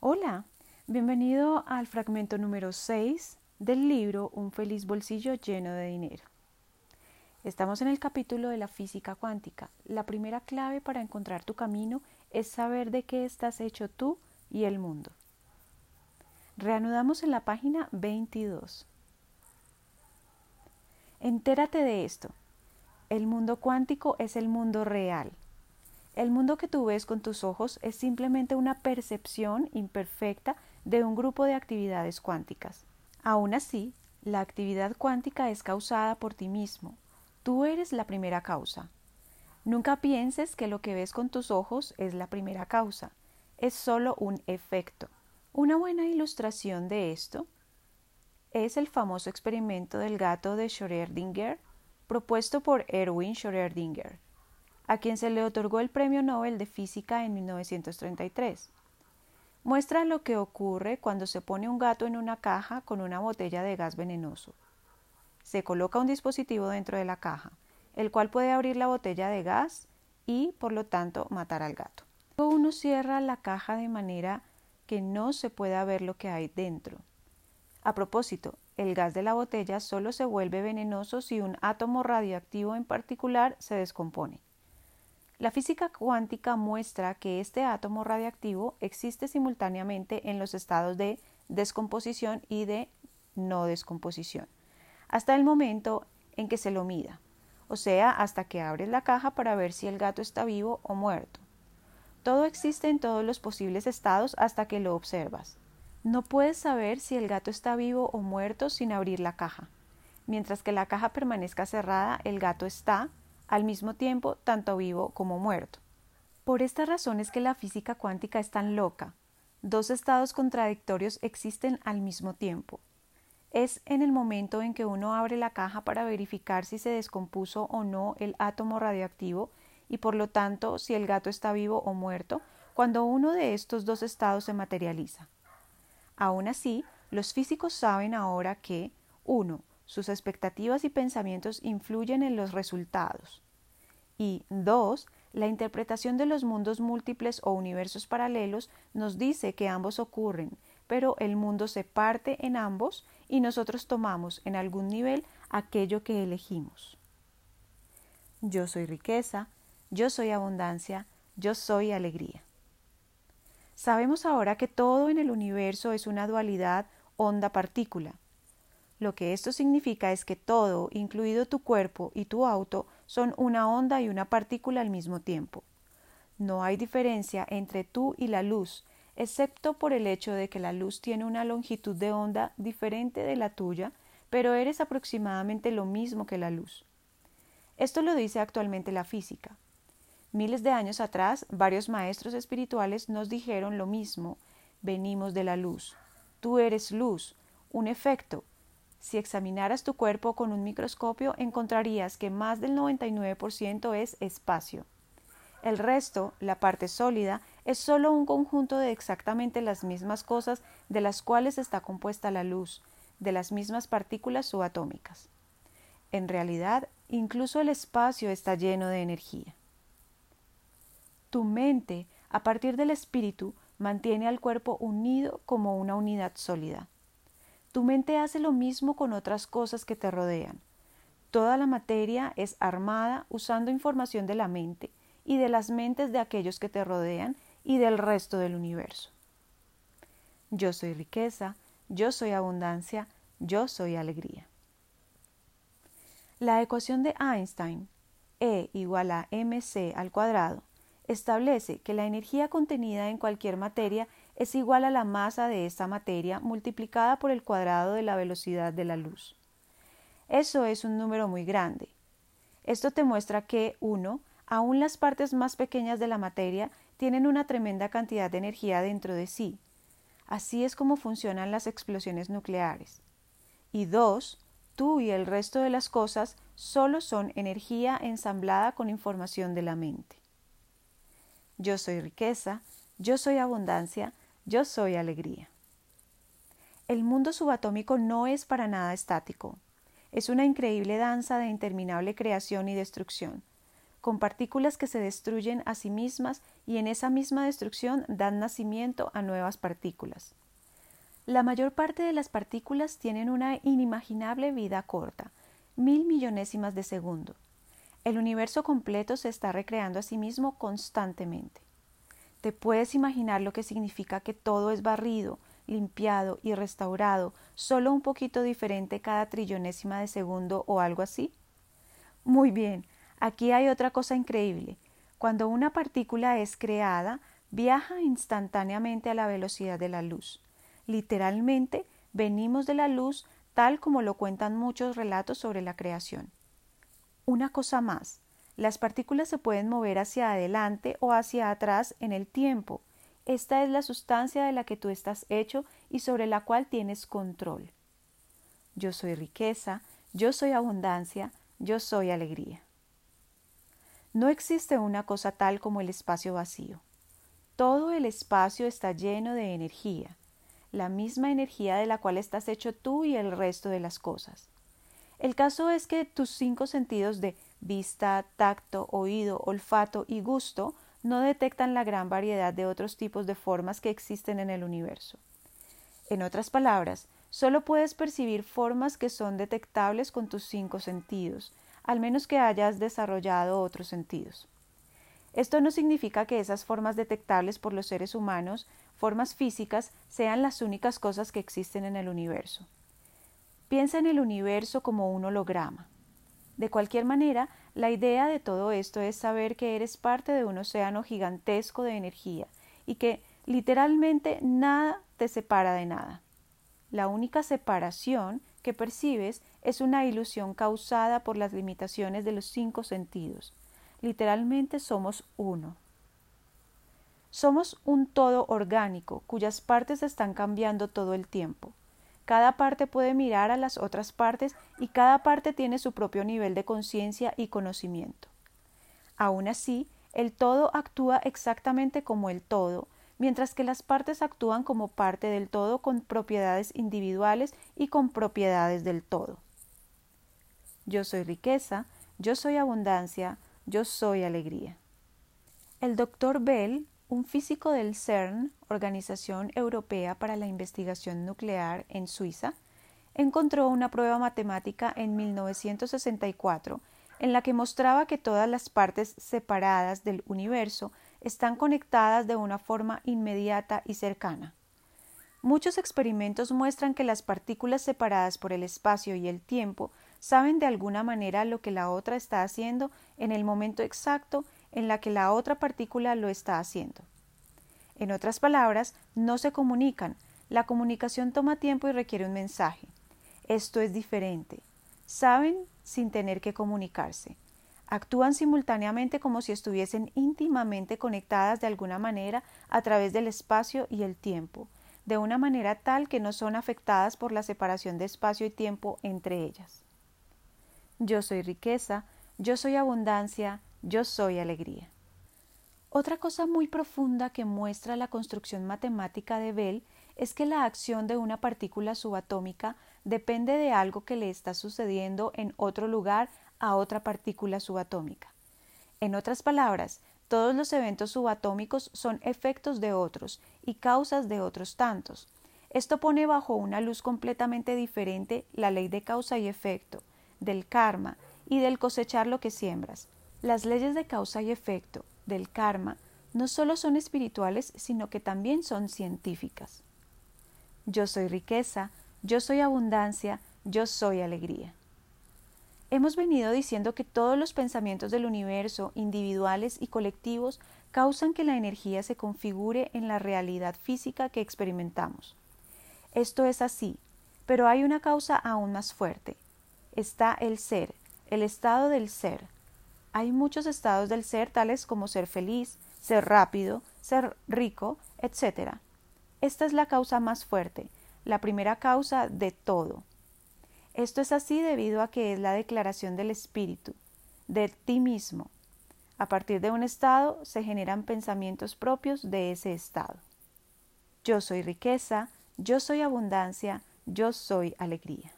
Hola, bienvenido al fragmento número 6 del libro Un feliz bolsillo lleno de dinero. Estamos en el capítulo de la física cuántica. La primera clave para encontrar tu camino es saber de qué estás hecho tú y el mundo. Reanudamos en la página 22. Entérate de esto. El mundo cuántico es el mundo real. El mundo que tú ves con tus ojos es simplemente una percepción imperfecta de un grupo de actividades cuánticas. Aún así, la actividad cuántica es causada por ti mismo. Tú eres la primera causa. Nunca pienses que lo que ves con tus ojos es la primera causa. Es solo un efecto. Una buena ilustración de esto es el famoso experimento del gato de Schrödinger propuesto por Erwin Schrödinger a quien se le otorgó el Premio Nobel de Física en 1933. Muestra lo que ocurre cuando se pone un gato en una caja con una botella de gas venenoso. Se coloca un dispositivo dentro de la caja, el cual puede abrir la botella de gas y, por lo tanto, matar al gato. Uno cierra la caja de manera que no se pueda ver lo que hay dentro. A propósito, el gas de la botella solo se vuelve venenoso si un átomo radioactivo en particular se descompone. La física cuántica muestra que este átomo radiactivo existe simultáneamente en los estados de descomposición y de no descomposición, hasta el momento en que se lo mida, o sea, hasta que abres la caja para ver si el gato está vivo o muerto. Todo existe en todos los posibles estados hasta que lo observas. No puedes saber si el gato está vivo o muerto sin abrir la caja. Mientras que la caja permanezca cerrada, el gato está, al mismo tiempo tanto vivo como muerto. Por esta razón es que la física cuántica es tan loca. Dos estados contradictorios existen al mismo tiempo. Es en el momento en que uno abre la caja para verificar si se descompuso o no el átomo radioactivo y por lo tanto si el gato está vivo o muerto, cuando uno de estos dos estados se materializa. Aún así, los físicos saben ahora que 1. Sus expectativas y pensamientos influyen en los resultados. Y dos, la interpretación de los mundos múltiples o universos paralelos nos dice que ambos ocurren, pero el mundo se parte en ambos y nosotros tomamos en algún nivel aquello que elegimos. Yo soy riqueza, yo soy abundancia, yo soy alegría. Sabemos ahora que todo en el universo es una dualidad onda-partícula. Lo que esto significa es que todo, incluido tu cuerpo y tu auto, son una onda y una partícula al mismo tiempo. No hay diferencia entre tú y la luz, excepto por el hecho de que la luz tiene una longitud de onda diferente de la tuya, pero eres aproximadamente lo mismo que la luz. Esto lo dice actualmente la física. Miles de años atrás, varios maestros espirituales nos dijeron lo mismo. Venimos de la luz. Tú eres luz, un efecto, si examinaras tu cuerpo con un microscopio, encontrarías que más del 99% es espacio. El resto, la parte sólida, es solo un conjunto de exactamente las mismas cosas de las cuales está compuesta la luz, de las mismas partículas subatómicas. En realidad, incluso el espacio está lleno de energía. Tu mente, a partir del espíritu, mantiene al cuerpo unido como una unidad sólida. Tu mente hace lo mismo con otras cosas que te rodean. Toda la materia es armada usando información de la mente y de las mentes de aquellos que te rodean y del resto del universo. Yo soy riqueza, yo soy abundancia, yo soy alegría. La ecuación de Einstein, E igual a mc al cuadrado, establece que la energía contenida en cualquier materia es igual a la masa de esta materia multiplicada por el cuadrado de la velocidad de la luz. Eso es un número muy grande. Esto te muestra que, uno, aun las partes más pequeñas de la materia tienen una tremenda cantidad de energía dentro de sí. Así es como funcionan las explosiones nucleares. Y dos, tú y el resto de las cosas solo son energía ensamblada con información de la mente. Yo soy riqueza, yo soy abundancia, yo soy alegría. El mundo subatómico no es para nada estático. Es una increíble danza de interminable creación y destrucción. con partículas que se destruyen a sí mismas y en esa misma destrucción dan nacimiento a nuevas partículas. La mayor parte de las partículas tienen una inimaginable vida corta, mil millonésimas de segundo. El universo completo se está recreando a sí mismo constantemente. ¿Te puedes imaginar lo que significa que todo es barrido, limpiado y restaurado, solo un poquito diferente cada trillonésima de segundo o algo así? Muy bien, aquí hay otra cosa increíble. Cuando una partícula es creada, viaja instantáneamente a la velocidad de la luz. Literalmente, venimos de la luz tal como lo cuentan muchos relatos sobre la creación. Una cosa más, las partículas se pueden mover hacia adelante o hacia atrás en el tiempo. Esta es la sustancia de la que tú estás hecho y sobre la cual tienes control. Yo soy riqueza, yo soy abundancia, yo soy alegría. No existe una cosa tal como el espacio vacío. Todo el espacio está lleno de energía, la misma energía de la cual estás hecho tú y el resto de las cosas. El caso es que tus cinco sentidos de vista, tacto, oído, olfato y gusto no detectan la gran variedad de otros tipos de formas que existen en el universo. En otras palabras, solo puedes percibir formas que son detectables con tus cinco sentidos, al menos que hayas desarrollado otros sentidos. Esto no significa que esas formas detectables por los seres humanos, formas físicas, sean las únicas cosas que existen en el universo. Piensa en el universo como un holograma. De cualquier manera, la idea de todo esto es saber que eres parte de un océano gigantesco de energía y que literalmente nada te separa de nada. La única separación que percibes es una ilusión causada por las limitaciones de los cinco sentidos. Literalmente somos uno. Somos un todo orgánico cuyas partes están cambiando todo el tiempo. Cada parte puede mirar a las otras partes y cada parte tiene su propio nivel de conciencia y conocimiento. Aún así, el todo actúa exactamente como el todo, mientras que las partes actúan como parte del todo con propiedades individuales y con propiedades del todo. Yo soy riqueza, yo soy abundancia, yo soy alegría. El doctor Bell un físico del CERN, Organización Europea para la Investigación Nuclear en Suiza, encontró una prueba matemática en 1964 en la que mostraba que todas las partes separadas del universo están conectadas de una forma inmediata y cercana. Muchos experimentos muestran que las partículas separadas por el espacio y el tiempo saben de alguna manera lo que la otra está haciendo en el momento exacto en la que la otra partícula lo está haciendo. En otras palabras, no se comunican. La comunicación toma tiempo y requiere un mensaje. Esto es diferente. Saben sin tener que comunicarse. Actúan simultáneamente como si estuviesen íntimamente conectadas de alguna manera a través del espacio y el tiempo, de una manera tal que no son afectadas por la separación de espacio y tiempo entre ellas. Yo soy riqueza, yo soy abundancia, yo soy alegría. Otra cosa muy profunda que muestra la construcción matemática de Bell es que la acción de una partícula subatómica depende de algo que le está sucediendo en otro lugar a otra partícula subatómica. En otras palabras, todos los eventos subatómicos son efectos de otros y causas de otros tantos. Esto pone bajo una luz completamente diferente la ley de causa y efecto, del karma y del cosechar lo que siembras. Las leyes de causa y efecto del karma no solo son espirituales, sino que también son científicas. Yo soy riqueza, yo soy abundancia, yo soy alegría. Hemos venido diciendo que todos los pensamientos del universo, individuales y colectivos, causan que la energía se configure en la realidad física que experimentamos. Esto es así, pero hay una causa aún más fuerte. Está el ser, el estado del ser, hay muchos estados del ser tales como ser feliz, ser rápido, ser rico, etc. Esta es la causa más fuerte, la primera causa de todo. Esto es así debido a que es la declaración del espíritu, de ti mismo. A partir de un estado se generan pensamientos propios de ese estado. Yo soy riqueza, yo soy abundancia, yo soy alegría.